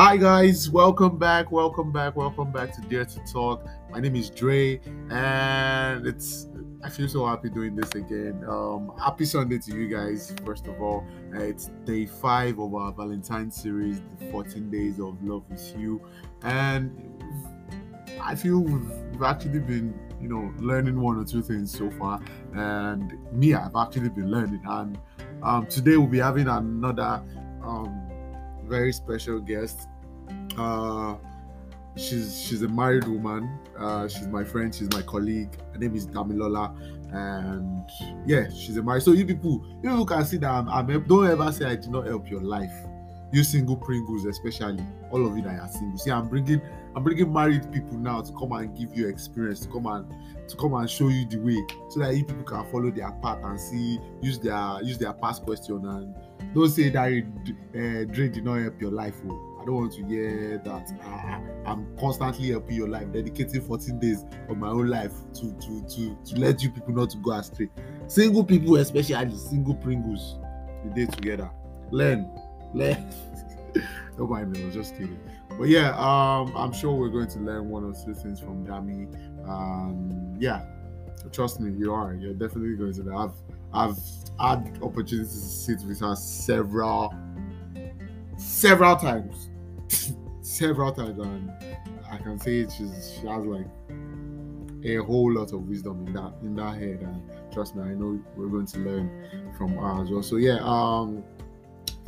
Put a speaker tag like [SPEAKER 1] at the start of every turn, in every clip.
[SPEAKER 1] Hi guys, welcome back, welcome back, welcome back to Dare to Talk. My name is Dre, and it's I feel so happy doing this again. Um, happy Sunday to you guys. First of all, uh, it's day five of our Valentine series, the 14 days of love with you, and I feel we've, actually been, you know, learning one or two things so far, and me, I've actually been learning, and um, today we'll be having another. Um, very special guest. Uh, she's she's a married woman. Uh, she's my friend. She's my colleague. Her name is Damilola, and yeah, she's a married. So you people, you people can see that I'm, I'm. Don't ever say I did not help your life. You single Pringles, especially all of you that are single. See, I'm bringing I'm bringing married people now to come and give you experience, to come and to come and show you the way, so that you people can follow their path and see use their use their past question and don't say that uh, Dre did not help your life. Oh. I don't want to hear that. Uh, I'm constantly helping your life, dedicating 14 days of my own life to to to to let you people not to go astray. Single people, especially single Pringles, the day together. Learn, learn. don't mind me. I was just kidding. But yeah, um, I'm sure we're going to learn one or two things from Dami. Um, yeah, trust me, you are. You're definitely going to. I've I've had opportunities to sit with her several several times. Several times and i can say she's she has like a whole lot of wisdom in that in that head and trust me i know we're going to learn from her as well. So yeah um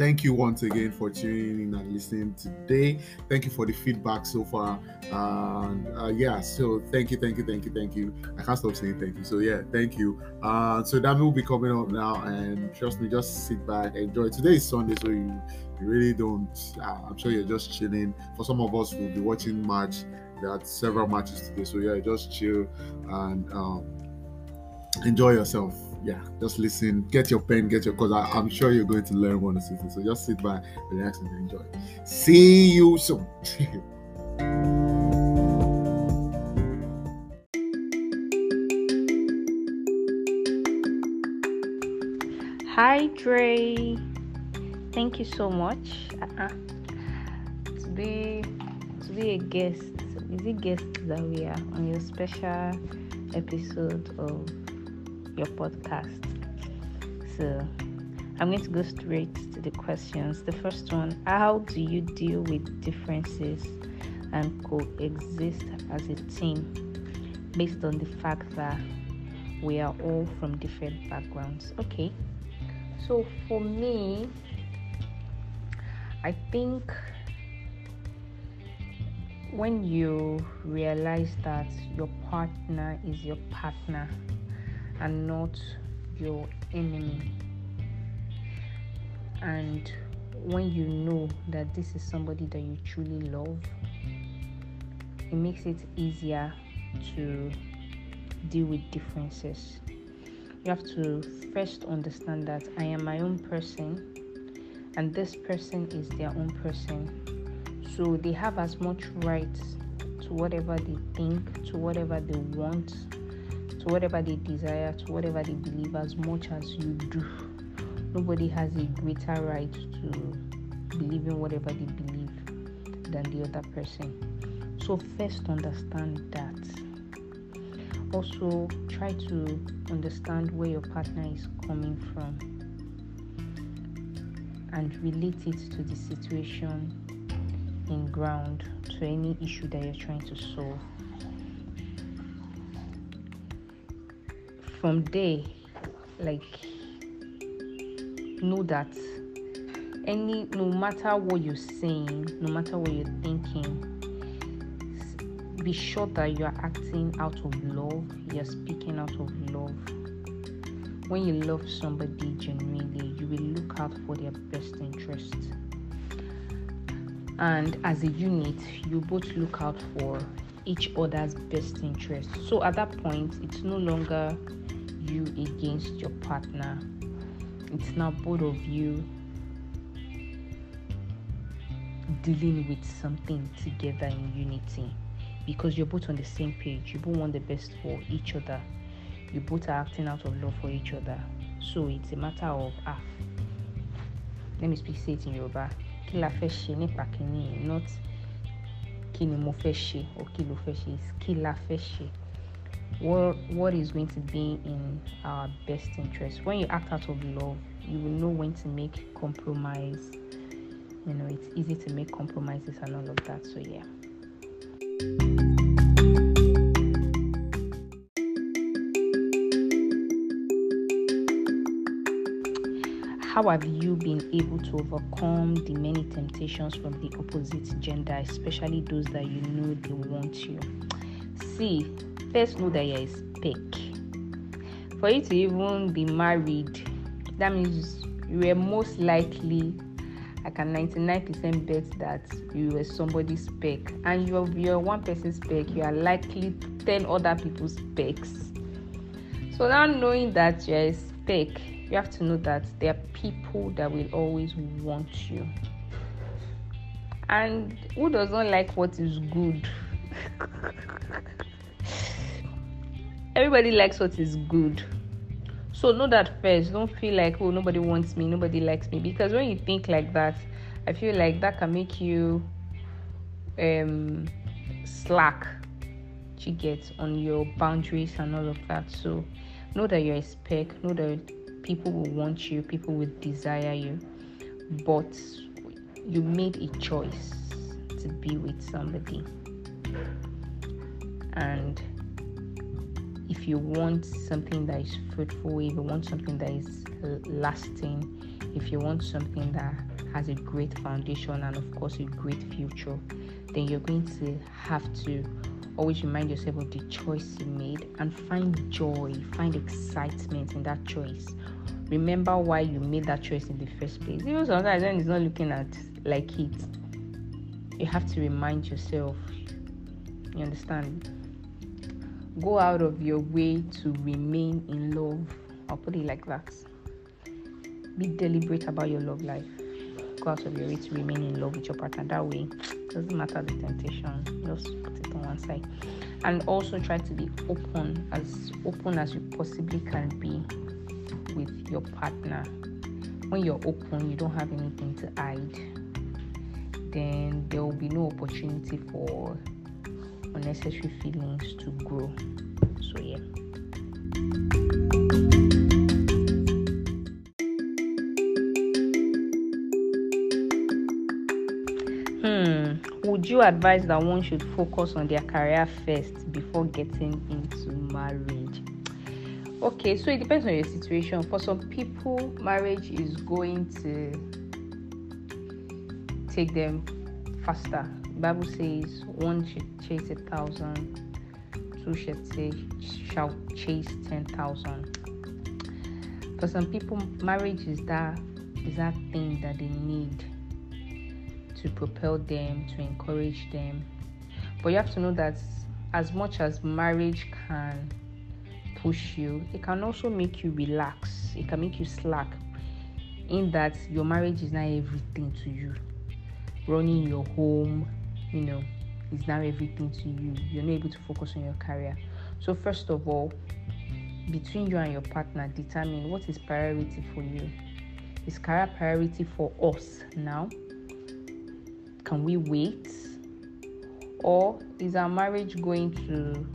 [SPEAKER 1] thank you once again for tuning in and listening today. Thank you for the feedback so far. And uh, yeah so thank you thank you thank you thank you. I can't stop saying thank you. So yeah thank you. Uh so that will be coming up now and trust me just sit back enjoy. Today is sunday so you, you really don't uh, i'm sure you're just chilling. For some of us we'll be watching match. There are several matches today so yeah just chill and um enjoy yourself yeah, just listen, get your pen, get your because I'm sure you're going to learn one two. So just sit back, relax, and enjoy. See you soon.
[SPEAKER 2] Hi, Dre. Thank you so much. Uh-uh. To be to be a guest, is it guest that we are on your special episode of your podcast. So I'm going to go straight to the questions. The first one How do you deal with differences and coexist as a team based on the fact that we are all from different backgrounds? Okay, so for me, I think when you realize that your partner is your partner and not your enemy. And when you know that this is somebody that you truly love, it makes it easier to deal with differences. You have to first understand that I am my own person and this person is their own person. So they have as much right to whatever they think, to whatever they want, to whatever they desire, to whatever they believe, as much as you do. Nobody has a greater right to believe in whatever they believe than the other person. So, first, understand that. Also, try to understand where your partner is coming from and relate it to the situation in ground, to any issue that you're trying to solve. From there like know that any no matter what you're saying no matter what you're thinking be sure that you're acting out of love you're speaking out of love. When you love somebody genuinely you will look out for their best interest. And as a unit you both look out for each other's best interest. So at that point it's no longer you against your partner. It's now both of you dealing with something together in unity because you're both on the same page. You both want the best for each other. You both are acting out of love for each other. So it's a matter of ah. Let me speak say it in Yoruba. kí la fẹ́ ṣe not kí mo ṣe or kí ló fẹ́ ṣe what what is going to be in our best interest. When you act out of love you will know when to make compromise. You know it's easy to make compromises and all of that so yeah. How have you been able to overcome the many temptations from the opposite gender, especially those that you know they want you? See, first know that you're a spec. For you to even be married, that means you are most likely, I can 99% bet that you were somebody's spec, and you're you're one person's spec, you are likely 10 other people's specs. So now knowing that you're a spec, you have to know that there are people that will always want you. And who does not like what is good? Everybody likes what is good. So know that first. Don't feel like, oh, nobody wants me, nobody likes me. Because when you think like that, I feel like that can make you um slack you get on your boundaries and all of that. So know that you're a spec, know that people will want you, people will desire you, but you made a choice to be with somebody. And if you want something that is fruitful, if you want something that is lasting, if you want something that has a great foundation and, of course, a great future, then you're going to have to always remind yourself of the choice you made and find joy, find excitement in that choice. Remember why you made that choice in the first place. Even sometimes when it's not looking at like it, you have to remind yourself. You understand? Go out of your way to remain in love. I'll put it like that. Be deliberate about your love life. Go out of your way to remain in love with your partner. That way, doesn't matter the temptation. Just put it on one side. And also try to be open, as open as you possibly can be with your partner. When you're open, you don't have anything to hide, then there will be no opportunity for unnecessary feelings to grow. So, yeah. Hmm. Would you advise that one should focus on their career first before getting into marriage? Okay, so it depends on your situation. For some people, marriage is going to take them faster. Bible says one should chase a thousand, two should say shall chase ten thousand. For some people, marriage is that is that thing that they need to propel them, to encourage them. But you have to know that as much as marriage can push you, it can also make you relax. It can make you slack in that your marriage is not everything to you. Running your home, you know, is now everything to you. You're not able to focus on your career. So, first of all, between you and your partner, determine what is priority for you. Is career priority for us now? Can we wait? Or is our marriage going to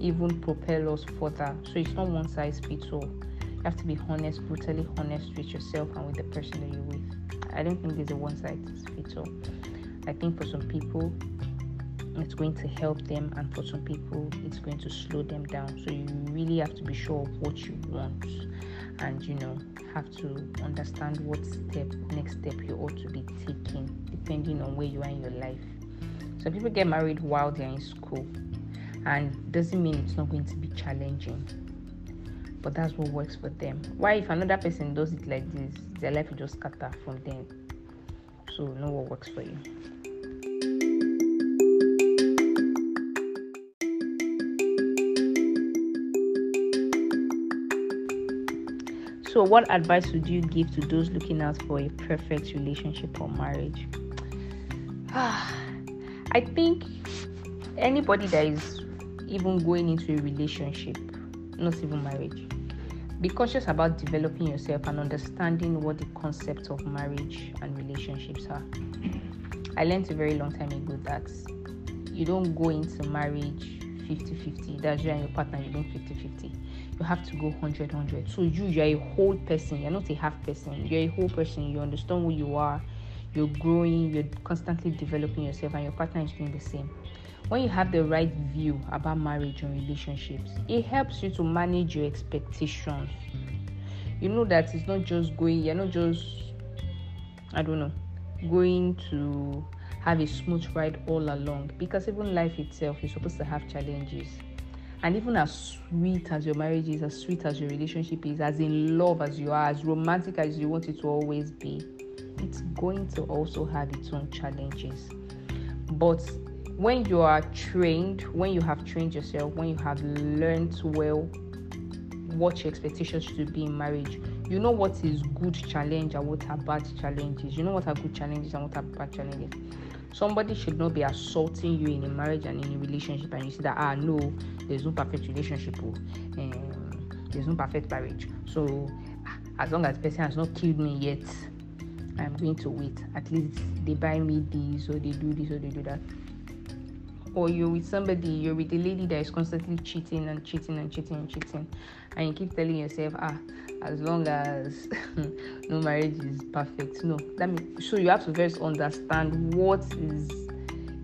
[SPEAKER 2] even propel us further? So it's not one size fits all. You have to be honest, brutally honest with yourself and with the person that you're with. I don't think there's a one size fits all. I think for some people, it's going to help them, and for some people, it's going to slow them down. So you really have to be sure of what you want, and you know, have to understand what step, next step you ought to be taking, depending on where you are in your life. So people get married while they're in school, and doesn't mean it's not going to be challenging. But that's what works for them. Why, if another person does it like this, their life will just scatter from them. So know what works for you. So, what advice would you give to those looking out for a perfect relationship or marriage? I think anybody that is even going into a relationship, not even marriage, be conscious about developing yourself and understanding what the concepts of marriage and relationships are. I learned a very long time ago that you don't go into marriage 50 50. That's you and your partner, you don't 50 50. You have to go 100 100. So, you, you're a whole person, you're not a half person. You're a whole person. You understand who you are, you're growing, you're constantly developing yourself, and your partner is doing the same when you have the right view about marriage and relationships, it helps you to manage your expectations. You know that it's not just going, you're not just, I don't know, going to have a smooth ride all along because even life itself is supposed to have challenges. And even as sweet as your marriage is, as sweet as your relationship is, as in love as you are, as romantic as you want it to always be, it's going to also have its own challenges. But when you are trained, when you have trained yourself, when you have learned well what your expectations should be in marriage, you know what is good challenge and what are bad challenges. You know what are good challenges and what are bad challenges. Somebody should not be assaulting you in a marriage and in a relationship, and you see that ah no, there's no perfect relationship, oh, um, there's no perfect marriage. So as long as the person has not killed me yet, I'm going to wait. At least they buy me this or they do this or they do that or you're with somebody, you're with a lady that is constantly cheating and cheating and cheating and cheating, and you keep telling yourself, ah, as long as no marriage is perfect. No, that means so you have to first understand what is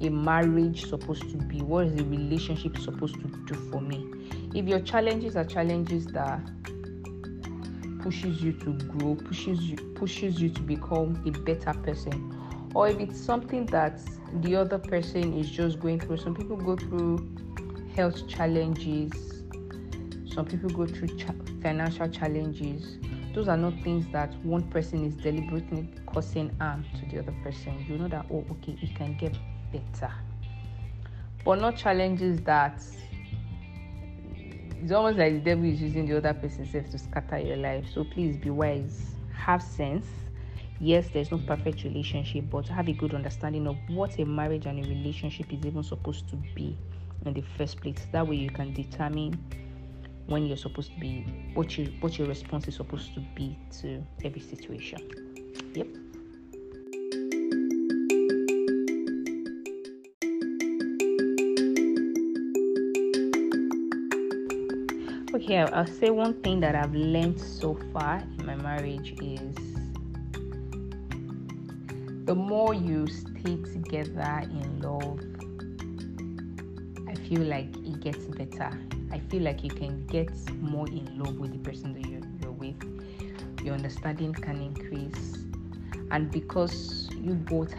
[SPEAKER 2] a marriage supposed to be, what is a relationship supposed to do for me. If your challenges are challenges that pushes you to grow, pushes you pushes you to become a better person, or if it's something that the other person is just going through. Some people go through health challenges, some people go through financial challenges. Those are not things that one person is deliberately causing harm to the other person. You know that, oh, okay, it can get better. But not challenges that it's almost like the devil is using the other person's self to scatter your life. So please be wise, have sense, yes there's no perfect relationship but have a good understanding of what a marriage and a relationship is even supposed to be in the first place that way you can determine when you're supposed to be what you what your response is supposed to be to every situation yep okay i'll say one thing that i've learned so far in my marriage is the more you stay together in love, I feel like it gets better. I feel like you can get more in love with the person that you're, you're with. Your understanding can increase. And because you both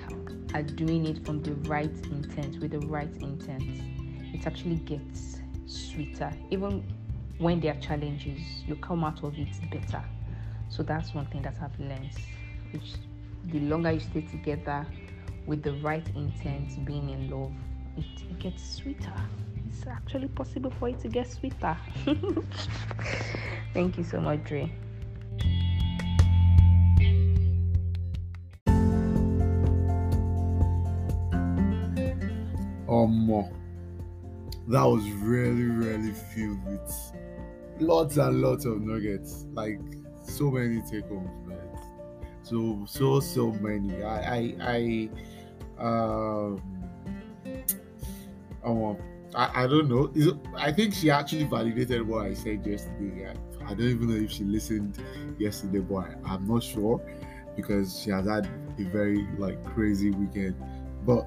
[SPEAKER 2] are doing it from the right intent, with the right intent, it actually gets sweeter. Even when there are challenges, you come out of it better. So that's one thing that I've learned, which the longer you stay together with the right intent, being in love, it, it gets sweeter. It's actually possible for it to get sweeter. Thank you so much, Dre.
[SPEAKER 1] Um, that was really, really filled with lots and lots of nuggets, like so many take homes so so so many i i i um oh, I, I don't know. I think she actually validated what i said yesterday. I, I don't even know if she listened yesterday but I, i'm not sure because she has had a very like crazy weekend. But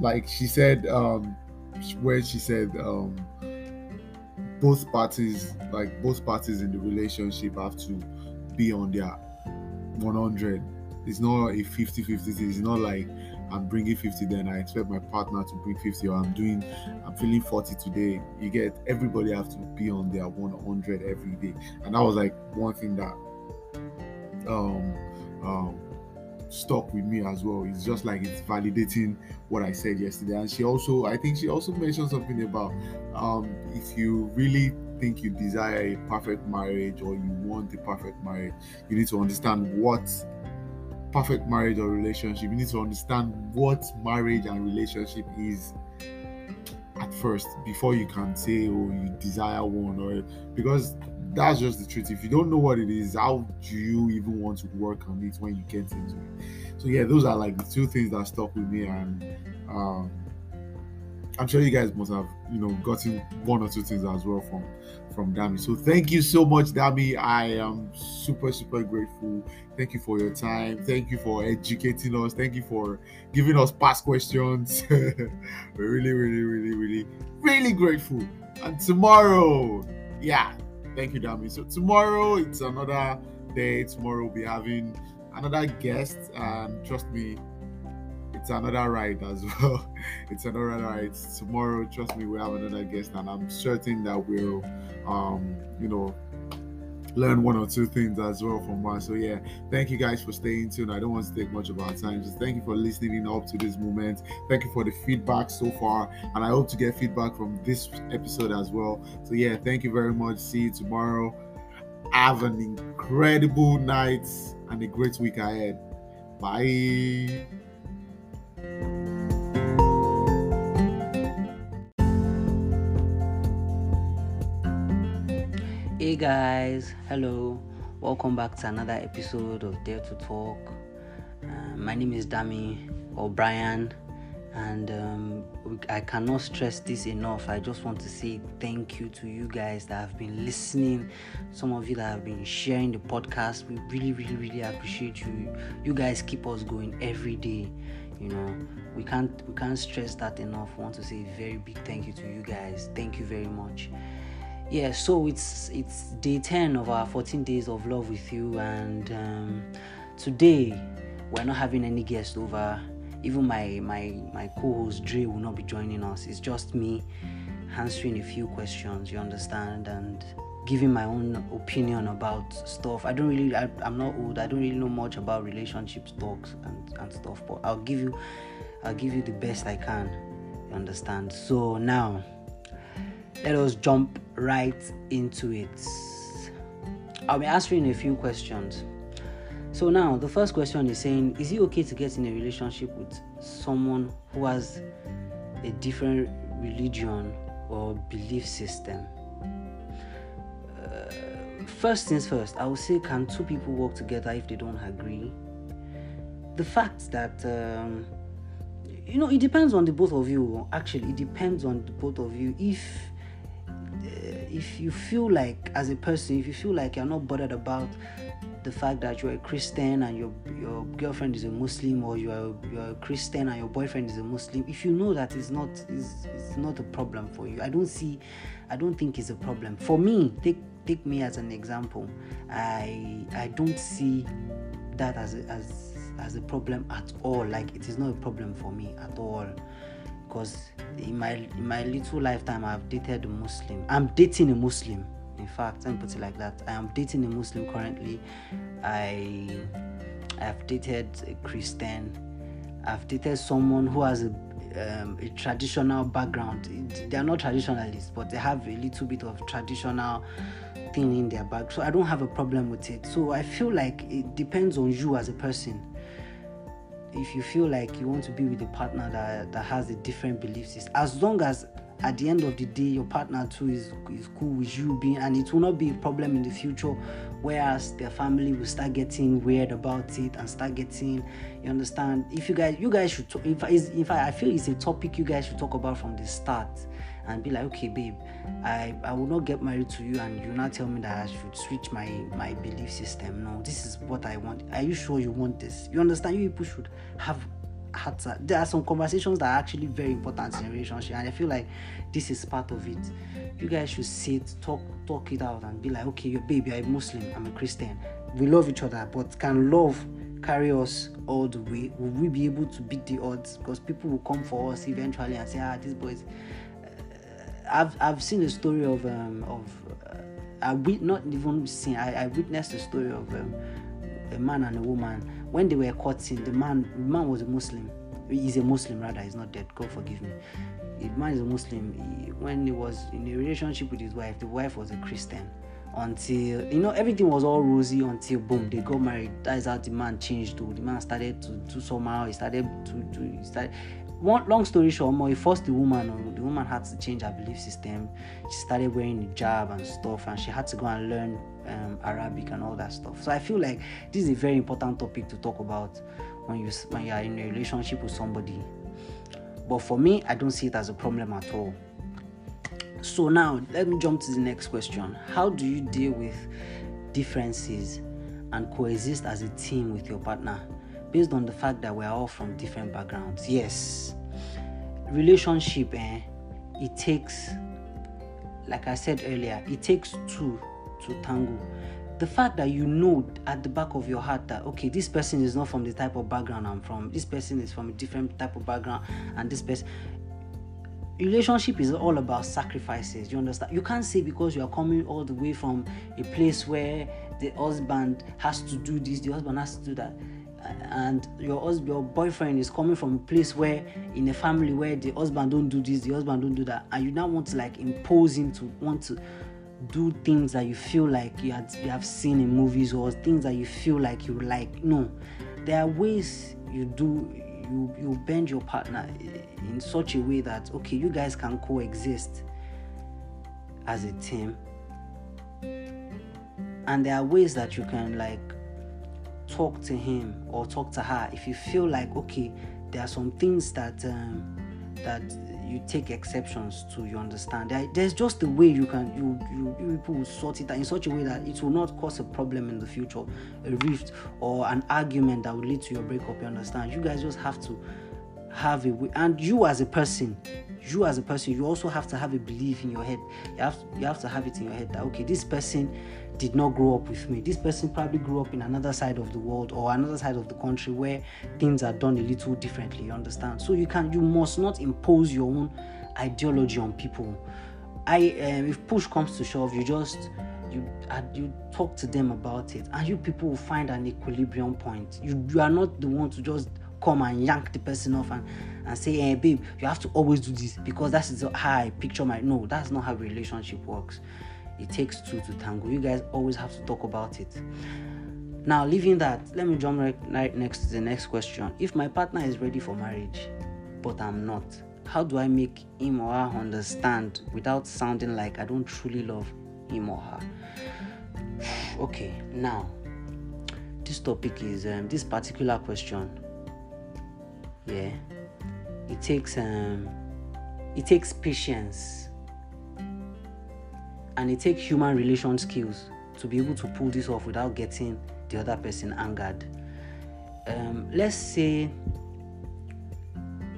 [SPEAKER 1] like she said um when she said um both parties like both parties in the relationship have to be on their 100 it's not a 50 50 it's not like i'm bringing 50 then i expect my partner to bring 50 or i'm doing i'm feeling 40 today you get everybody have to be on their 100 every day. And that was like one thing that um um stuck with me as well. It's just like it's validating what i said yesterday. And she also i think she also mentioned something about um if you really think you desire a perfect marriage or you want a perfect marriage, you need to understand what perfect marriage or relationship, you need to understand what marriage and relationship is at first before you can say oh you desire one or because that's just the truth. If you don't know what it is, how do you even want to work on it when you get into it? So yeah, those are like the two things that stuck with me, and um, I'm sure you guys must have you know gotten one or two things as well from from Dami. So thank you so much, Dami. I am super super grateful. Thank you for your time. Thank you for educating us. Thank you for giving us past questions. We're really really really really really grateful. And tomorrow, yeah, thank you, Dami. So tomorrow it's another day. Tomorrow we'll be having another guest, and trust me, it's another ride as well. it's another ride. Tomorrow, trust me, we have another guest, and I'm certain that we'll, um, you know, learn one or two things as well from one. So yeah, thank you guys for staying tuned. I don't want to take much of our time. Just thank you for listening up to this moment. Thank you for the feedback so far, and I hope to get feedback from this episode as well. So yeah, thank you very much. See you tomorrow. Have an incredible night and a great week ahead. Bye.
[SPEAKER 3] Hey guys, hello, welcome back to another episode of Dare to Talk. Uh, my name is Dami O'Brien, and um, I cannot stress this enough. I just want to say thank you to you guys that have been listening. Some of you that have been sharing the podcast, we really, really, really appreciate you. You guys keep us going every day. You know, we can't we can't stress that enough. I want to say a very big thank you to you guys. Thank you very much. Yeah so it's it's day 10 of our 14 days of love with you. And um, today we're not having any guests over. Even my my my co-host dre will not be joining us. It's just me answering a few questions you understand? And giving my own opinion about stuff i don't really I, am not old i don't really know much about relationship talks and, and stuff but i'll give you i'll give you the best i can you understand so now let us jump right into it. I'll be answering a few questions. So now the first question is saying, is it okay to get in a relationship with someone who has a different religion or belief system? Uh, first things first, I would say, can two people work together if they don't agree? The fact that um, you know it depends on the both of you. Actually, it depends on the both of you. If if you feel like as a person if you feel like you're not bothered about the fact that you're a christian and your your girlfriend is a muslim or you're you're a christian and your boyfriend is a muslim if you know that it's not it's, it's not a problem for you i don't see i don't think it's a problem for me take take me as an example i i don't see that as a, as as a problem at all like it is not a problem for me at all because in my in my little lifetime I've dated a Muslim. I'm dating a Muslim. In fact, me put it like that. I am dating a Muslim currently. I I've dated a Christian. I've dated someone who has a um, a traditional background. They are not traditionalists, but they have a little bit of traditional thing in their back. So I don't have a problem with it. So I feel like it depends on you as a person if you feel like you want to be with a partner that, that has a different belief system, as long as at the end of the day your partner too is, is cool with you being and it will not be a problem in the future whereas their family will start getting weird about it and start getting you understand if you guys you guys should talk, if, if I, I feel it's a topic you guys should talk about from the start and be like, okay, babe, I, I will not get married to you and you not tell me that I should switch my, my belief system. No, this is what I want. Are you sure you want this? You understand? You people should have had there are some conversations that are actually very important in a relationship, and I feel like this is part of it. You guys should sit, talk, talk it out, and be like, okay, your baby, I'm a Muslim, I'm a Christian. We love each other, but can love carry us all the way? Will we be able to beat the odds? Because people will come for us eventually and say, ah, these boys is I've I've seen the story of um, of uh, I we not even seen I, I witnessed the story of um, a man and a woman when they were courting. The man the man was a Muslim. He's a Muslim rather. He's not dead. God forgive me. The man is a Muslim. He, when he was in a relationship with his wife, the wife was a Christian. Until you know everything was all rosy until boom they got married. That is how the man changed. To the man started to do somehow. He started to, to he started one long story short, more it forced the woman. The woman had to change her belief system. She started wearing hijab and stuff, and she had to go and learn um, Arabic and all that stuff. So I feel like this is a very important topic to talk about when you when you are in a relationship with somebody. But for me, I don't see it as a problem at all. So now let me jump to the next question. How do you deal with differences and coexist as a team with your partner based on the fact that we're all from different backgrounds? Yes. Relationship, eh, it takes like I said earlier, it takes two to tango. The fact that you know at the back of your heart that okay, this person is not from the type of background I'm from, this person is from a different type of background, and this person relationship is all about sacrifices you understand you can't say because you are coming all the way from a place where the husband has to do this the husband has to do that and your husband your boyfriend is coming from a place where in a family where the husband don't do this the husband don't do that and you now want to like impose him to want to do things that you feel like you, had, you have seen in movies or things that you feel like you like. No there are ways you do you you bend your partner in such a way that okay you guys can coexist as a team. And there are ways that you can like talk to him or talk to her if you feel like okay there are some things that um, that you take exceptions to you understand. There, there's just a way you can you, you you people will sort it out in such a way that it will not cause a problem in the future a rift or an argument that will lead to your breakup you understand? You guys just have to have a way and you as a person you as a person you also have to have a belief in your head. You have you have to have it in your head that okay this person did not grow up with me. This person probably grew up in another side of the world or another side of the country where things are done a little differently you understand? So you can you must not impose your own ideology on people. I um, if push comes to shove you just you uh, you talk to them about it and you people will find an equilibrium point. You, you are not the one to just come and yank the person off and, and say hey babe you have to always do this because that is how i picture my no that's not how relationship works. It takes two to tango. You guys always have to talk about it. Now leaving that let me jump right, right next to the next question. If my partner is ready for marriage but i'm not how do i make him or her understand without sounding like i don't truly love him or her? Okay now this topic is um, this particular question yeah. It takes um it takes patience. And it takes human relation skills to be able to pull this off without getting the other person angered. Um let's say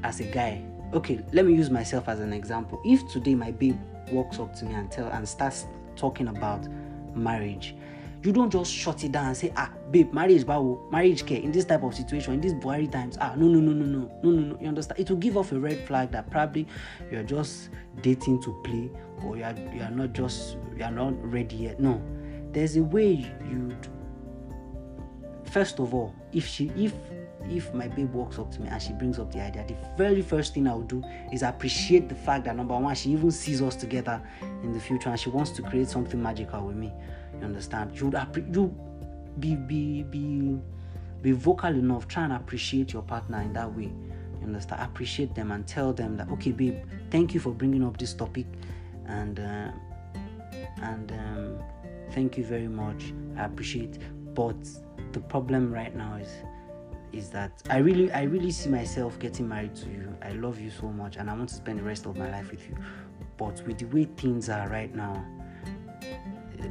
[SPEAKER 3] as a guy okay let me use myself as an example. If today my babe walks up to me and tell and starts talking about marriage you don't just shut it down and say ah babe marriage bawo marriage care in this type of situation in these buhari times ah no no no no no no no no you understand? It will give off a red flag that probably you're just dating to play or you are you are not just you are not ready yet. No. There's a way you'd first of all if she if if my babe walks up to me and she brings up the idea the very first thing i will do is appreciate the fact that number one she even sees us together in the future and she wants to create something magical with me you understand? You appre- you be be be be vocal enough try and appreciate your partner in that way. You understand? Appreciate them and tell them that okay babe thank you for bringing up this topic and uh, and um, thank you very much. I appreciate but the problem right now is is that I really I really see myself getting married to you. I love you so much and I want to spend the rest of my life with you. But with the way things are right now, uh,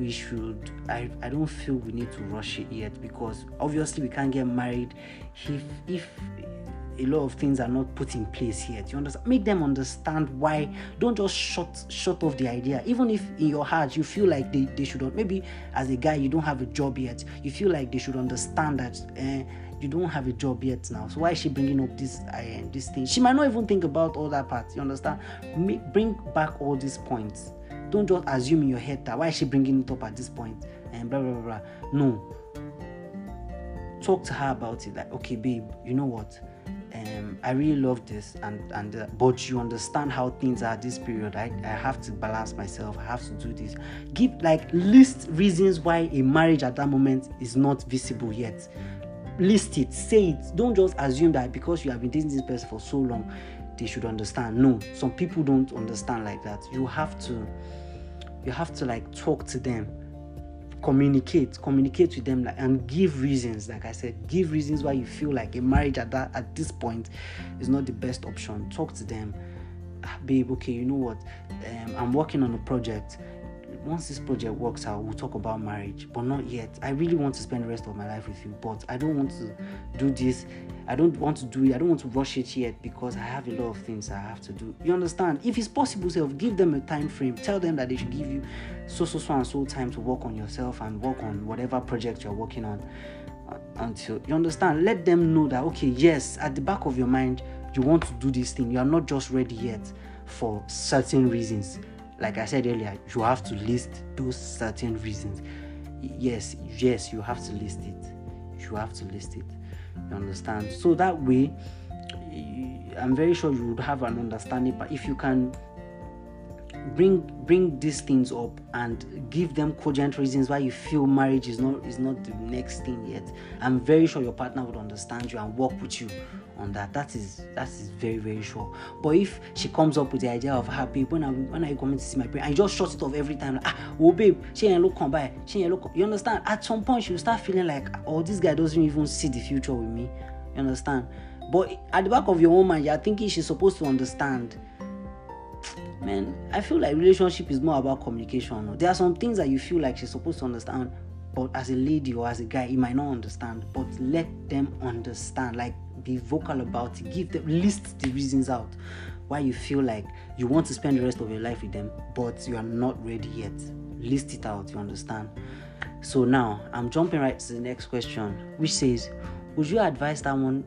[SPEAKER 3] we should I, I don't feel we need to rush it yet because obviously we can't get married if if a lot of things are not put in place yet. You understand? Make them understand why. Don't just shut shut off the idea. Even if in your heart you feel like they, they should maybe as a guy you don't have a job yet. You feel like they should understand that uh, you don't have a job yet now. So why is she bringing up this uh, this thing? She might not even think about all that part. You understand? Make, bring back all these points. Don't just assume in your head that why is she bringing it up at this point and blah blah blah. blah. No. Talk to her about it. Like, okay, babe, you know what? um, I really love this, and and uh, but you understand how things are this period. I, I have to balance myself. I have to do this. Give like list reasons why a marriage at that moment is not visible yet. list it say it don't just assume that because you have been dating this person for so long they should understand. No some people don't understand like that. You have to you have to like talk to them communicate communicate with them like, and give reasons. Like i said give reasons why you feel like a marriage at that at this point is not the best option. Talk to them. Ah, babe okay you know what? Um, i'm working on a project once this project works out, we'll talk about marriage, but not yet. I really want to spend the rest of my life with you, but I don't want to do this. I don't want to do it. I don't want to rush it yet because I have a lot of things I have to do. You understand? If it's possible, self, give them a time frame. Tell them that they should give you so so so and so time to work on yourself and work on whatever project you're working on uh, until you understand. Let them know that okay, yes, at the back of your mind, you want to do this thing. You are not just ready yet for certain reasons like I said earlier, you have to list those certain reasons. Yes, yes, you have to list it. You have to list it. You understand? So that way, I'm very sure you would have an understanding. But if you can bring bring these things up and give them cogent reasons why you feel marriage is not is not the next thing yet i'm very sure your partner would understand you and work with you on that. That is that is very very sure. But if she comes up with the idea of her babe, when I when are you coming to see my parents? You just shut it off every time. Like, ah, oh babe, she ain't look come by. She ain't look. You understand? At some point, she will start feeling like, oh, this guy doesn't even see the future with me. You understand? But at the back of your own mind, you're thinking she's supposed to understand. Man, I feel like relationship is more about communication. There are some things that you feel like she's supposed to understand, but as a lady or as a guy, he might not understand. But let them understand. Like be vocal about it give them list the reasons out why you feel like you want to spend the rest of your life with them but you are not ready yet list it out you understand so now i'm jumping right to the next question which says would you advise that one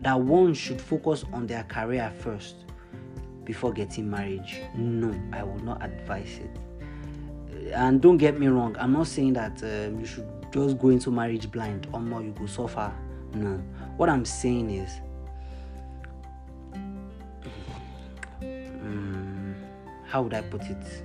[SPEAKER 3] that one should focus on their career first before getting marriage no i will not advise it and don't get me wrong i'm not saying that um, you should just go into marriage blind or more you go suffer no what I'm saying is, um, how would I put it?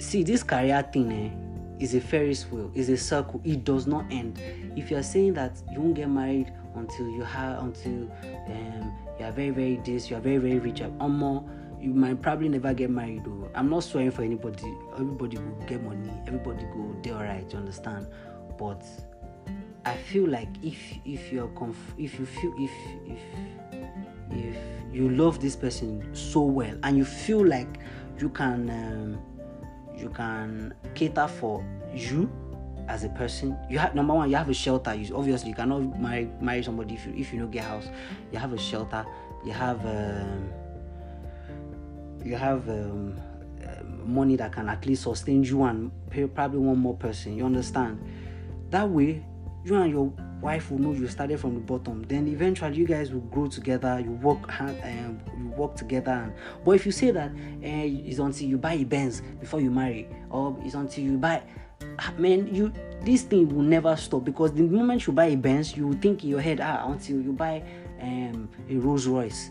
[SPEAKER 3] See, this career thing eh, is a Ferris wheel, is a circle. It does not end. If you are saying that you won't get married until you have until um, you are very very this, you are very very rich, or more you might probably never get married though. I'm not swearing for anybody. Everybody will get money. Everybody go they alright, you understand? But I feel like if if you're conf- if you feel if if if you love this person so well and you feel like you can um, you can cater for you as a person you have number one you have a shelter. You obviously you cannot marry marry somebody if you if you don't get house. You have a shelter. You have um, you have um, money that can at least sustain you and pay probably one more person. You understand? That way you and your wife will know you started from the bottom. Then eventually you guys will grow together. You work hand um, you work together. And, but if you say that uh, it's until you buy a benz before you marry or it's until you buy man you this thing will never stop because the moment you buy a benz you think in your head ah until you buy um, a rolls royce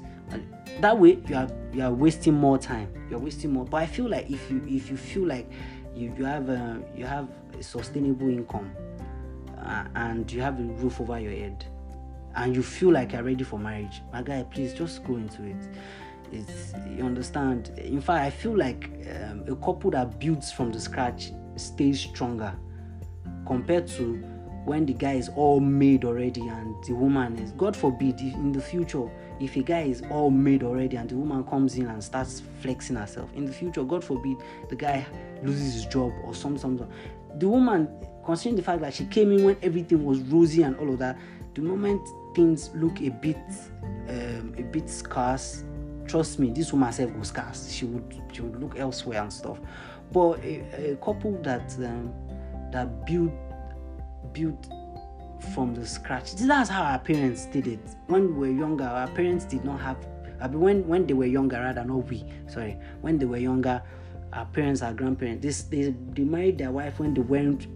[SPEAKER 3] that way you are you are wasting more time you're wasting more but i feel like if you if you feel like you, you have a, you have a sustainable income uh, and you have a roof over your head and you feel like you're ready for marriage, my guy, please just go into it. It's you understand. In fact, I feel like um, a couple that builds from the scratch stays stronger compared to when the guy is all made already and the woman is. God forbid, in the future, if a guy is all made already and the woman comes in and starts flexing herself, in the future, God forbid, the guy loses his job or some something. The woman considering the fact that she came in when everything was rosy and all of that, the moment things look a bit um, a bit scarce, trust me, this woman herself was scarce. She would she would look elsewhere and stuff. But a, a couple that um, that built built from the scratch. That's how our parents did it. When we were younger, our parents did not have. I mean, when when they were younger, rather not we. Sorry, when they were younger, our parents, our grandparents, this they, they married their wife when they weren't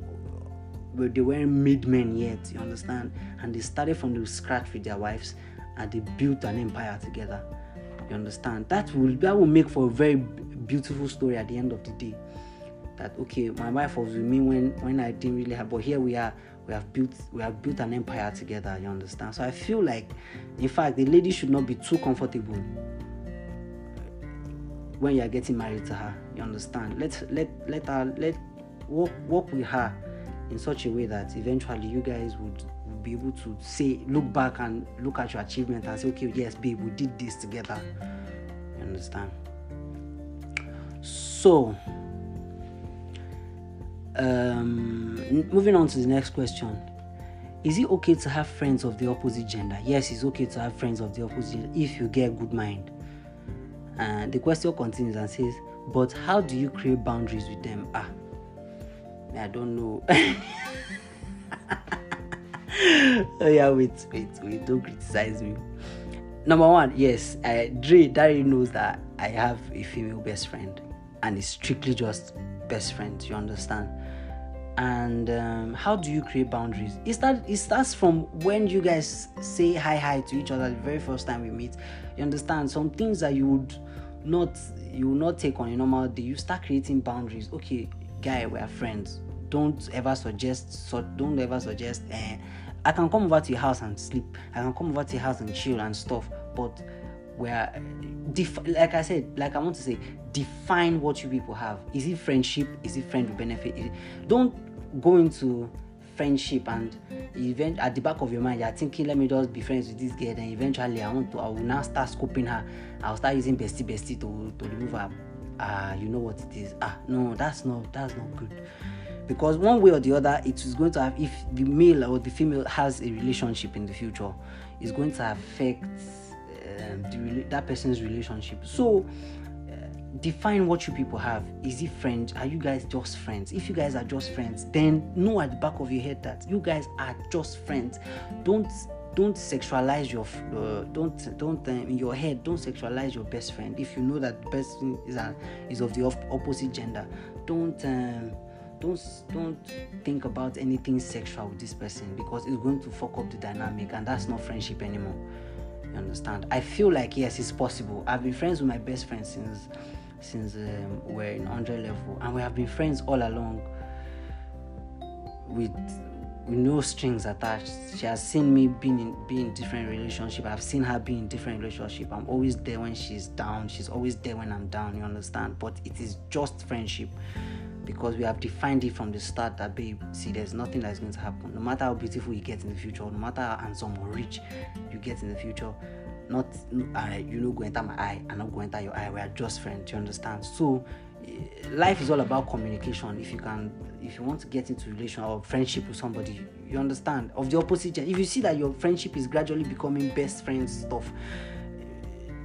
[SPEAKER 3] they weren't made men yet, you understand? And they started from the scratch with their wives and they built an empire together. You understand? That will that will make for a very beautiful story at the end of the day. That okay, my wife was with me when when I didn't really have, but here we are. we have built we have built an empire together you understand so i feel like in fact the lady should not be too comfortable when you are getting married to her you understand let let let her let work work with her in such a way that eventually you guys would, would be able to say look back and look at your achievement and say okay yes babe we did this together you understand so um, moving on to the next question. Is it okay to have friends of the opposite gender? Yes it's okay to have friends of the opposite if you get good mind. And the question continues and says but how do you create boundaries with them? Ah i don't know. Oh yeah wait wait wait don't criticize me. Number one yes I, dre Dari knows that i have a female best friend and it's strictly just best friends you understand? And um, how do you create boundaries? It, start, it starts from when you guys say hi hi to each other the very first time we meet. You understand? Some things that you would not you will not take on a normal day you start creating boundaries. Okay guy we are friends. Don't ever suggest so don't ever suggest eh, i can come over to your house and sleep. I can come over to your house and chill and stuff but where def- like i said like i want to say define what you people have. Is it friendship? Is it friend with benefit? It, don't go into friendship and event at the back of your mind you're thinking let me just be friends with this girl and eventually i want to i will now start scoping her. I'll start using bestie bestie to to remove her. Ah uh, you know what it is. Ah no that's not that's not good. Because one way or the other it is going to have if the male or the female has a relationship in the future it's going to affect um, the, that person's relationship. So define what you people have. Is it friends? Are you guys just friends? If you guys are just friends, then know at the back of your head that you guys are just friends. Don't don't sexualize your uh, don't don't um, in your head don't sexualize your best friend if you know that the person is a, is of the opposite gender don't um, don't don't think about anything sexual with this person because it's going to fuck up the dynamic and that's not friendship anymore you understand i feel like yes it's possible i've been friends with my best friend since since um, we're in 100 level and we have been friends all along with, no strings attached. She has seen me being in being in different relationship. I've seen her be in different relationship. I'm always there when she's down. She's always there when i'm down you understand? But it is just friendship because we have defined it from the start that babe see there's nothing that's going to happen. No matter how beautiful you get in the future no matter how handsome or rich you get in the future not uh, you know go enter my eye and not go enter your eye we are just friends you understand? So eh, life is all about communication. If you can if you want to get into relation or friendship with somebody you understand? Of the opposite if you see that your friendship is gradually becoming best friends stuff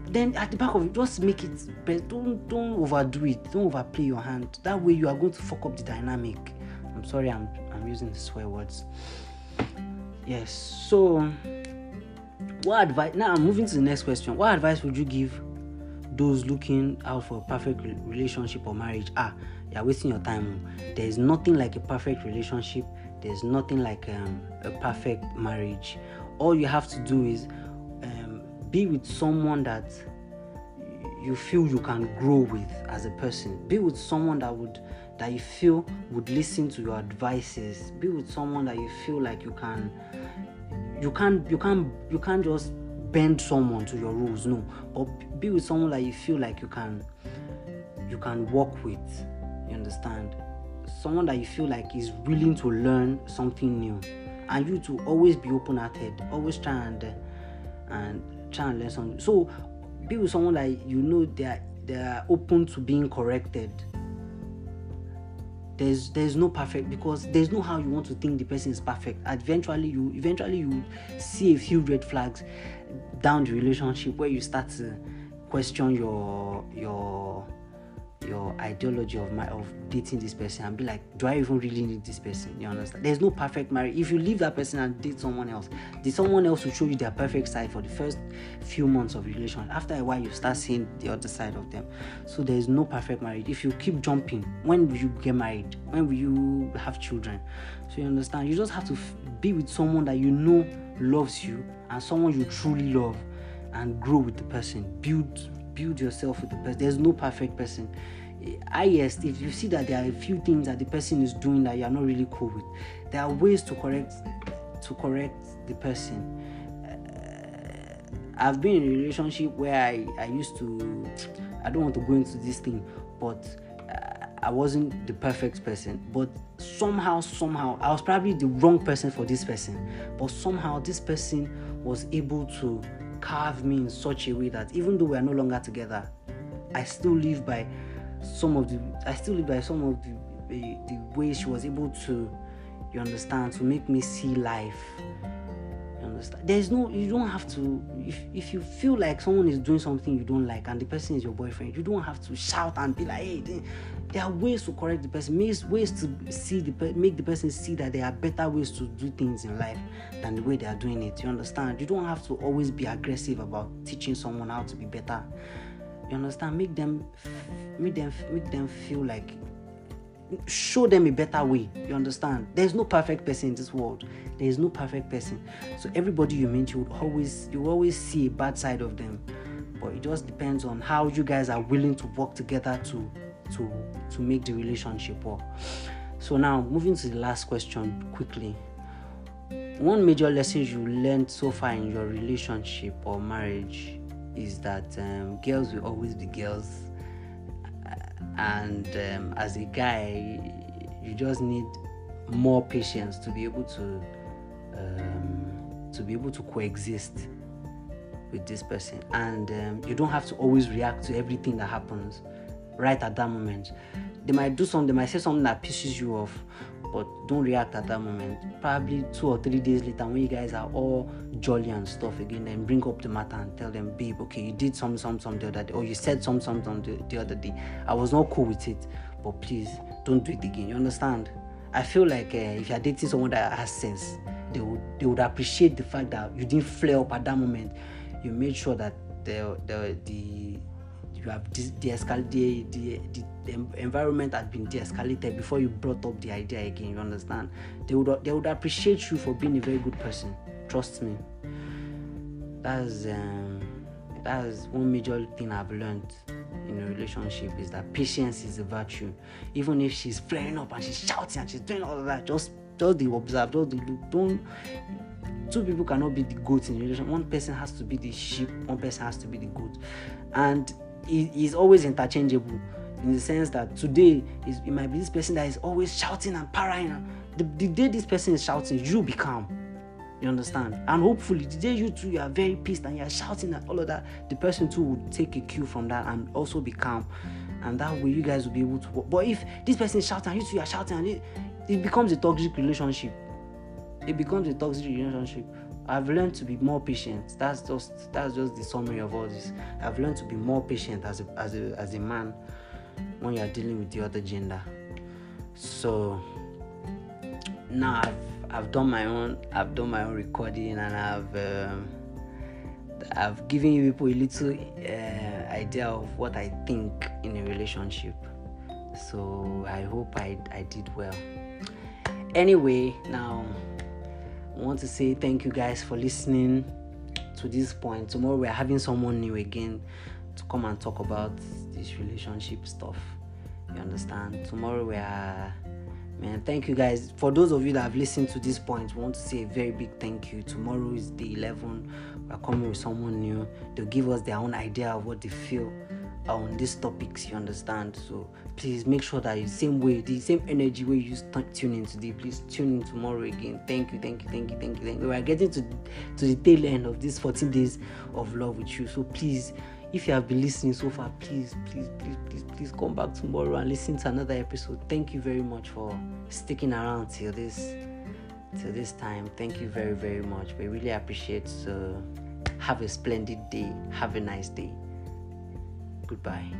[SPEAKER 3] then at the back of it just make it but don't don't overdo it don't overplay your hand. That way you are going to fuck up the dynamic. I'm sorry i'm i'm using the swear words. Yes so what advice now i'm moving to the next question. What advice would you give those looking out for a perfect relationship or marriage? Ah you're wasting your time there is nothing like a perfect relationship. There's nothing like um, a perfect marriage. All you have to do is um, be with someone that you feel you can grow with as a person. Be with someone that would that you feel would listen to your advices. Be with someone that you feel like you can you can't you can't you can't just bend someone to your rules no. But be with someone that you feel like you can you can work with you understand? Someone that you feel like is willing to learn something new. And you to always be open-hearted always try and and try and learn something. So be with someone that you know they are they are open to being corrected there's there's no perfect because there's no how you want to think the person is perfect. Eventually you eventually you see a few red flags down the relationship where you start to question your your your ideology of my of dating this person and be like, do I even really need this person? You understand? There's no perfect marriage. If you leave that person and date someone else, did someone else will show you their perfect side for the first few months of relation. After a while, you start seeing the other side of them. So there is no perfect marriage. If you keep jumping, when will you get married? When will you have children? So you understand? You just have to f- be with someone that you know loves you and someone you truly love and grow with the person. Build build yourself with the person. There's no perfect person. Highest if you see that there are a few things that the person is doing that you are not really cool with there are ways to correct to correct the person. Uh, i've been in a relationship where i i used to i don't want to go into this thing but uh, i wasn't the perfect person. But somehow somehow i was probably the wrong person for this person. But somehow this person was able to carve me in such a way that even though we are no longer together i still live by some of the I still live by some of the, the, the ways she was able to you understand to make me see life understand there's no you don't have to if if you feel like someone is doing something you don't like and the person is your boyfriend you don't have to shout and be like hey there are ways to correct the person ways to see the make the person see that there are better ways to do things in life than the way they are doing it you understand you don't have to always be aggressive about teaching someone how to be better you understand? Make them, make them, make them feel like show them a better way. You understand? There's no perfect person in this world. There is no perfect person. So everybody you meet, you would always you always see a bad side of them. But it just depends on how you guys are willing to work together to to to make the relationship work. So now moving to the last question quickly. One major lesson you learned so far in your relationship or marriage is that um, girls will always be girls, and um, as a guy, you just need more patience to be able to um, to be able to coexist with this person, and um, you don't have to always react to everything that happens right at that moment. They might do something, they might say something that pisses you off, but don't react at that moment. Probably two or three days later, when you guys are all jolly and stuff again, then bring up the matter and tell them, babe, okay, you did some, some, some the other day, or you said some, some, some the, the other day. I was not cool with it, but please don't do it again. You understand? I feel like uh, if you're dating someone that has sense, they would they would appreciate the fact that you didn't flare up at that moment. You made sure that the the the you have de-escalated the, the, the, environment had been de-escalated before you brought up the idea again you understand? They would they would appreciate you for being a very good person trust me. That's um, that's one major thing i've learned in a relationship is that patience is a virtue. Even if she's flaring up and she's shouting and she's doing all of that just just the observe just the look don't two people cannot be the goat in a relation one person has to be the sheep one person has to be the goat. And is always interchangeable in the sense that today is, it might be this person that is always shouting and parrying. The, the day this person is shouting, you be calm. You understand? And hopefully, the day you two you are very pissed and you are shouting and all of that, the person too will take a cue from that and also be calm. And that way, you guys will be able to work. But if this person is shouting and you two are shouting, and it, it becomes a toxic relationship. It becomes a toxic relationship. I've learned to be more patient. That's just that's just the summary of all this. I've learned to be more patient as a as a as a man when you are dealing with the other gender. So now I've I've done my own I've done my own recording and I've um, I've given you people a little uh, idea of what I think in a relationship. So I hope I I did well. Anyway, now I want to say thank you guys for listening to this point. Tomorrow we're having someone new again to come and talk about this relationship stuff. You understand? Tomorrow we are man, thank you guys. For those of you that have listened to this point, we want to say a very big thank you. Tomorrow is the 11. We're coming with someone new. They'll give us their own idea of what they feel on these topics you understand? So please make sure that the same way the same energy way you tune in today please tune in tomorrow again. Thank you thank you thank you thank you thank you. We are getting to to the tail end of this 14 days of love with you. So please if you have been listening so far please please please please please come back tomorrow and listen to another episode. Thank you very much for sticking around till this till this time. Thank you very very much. We really appreciate so have a splendid day. Have a nice day Goodbye.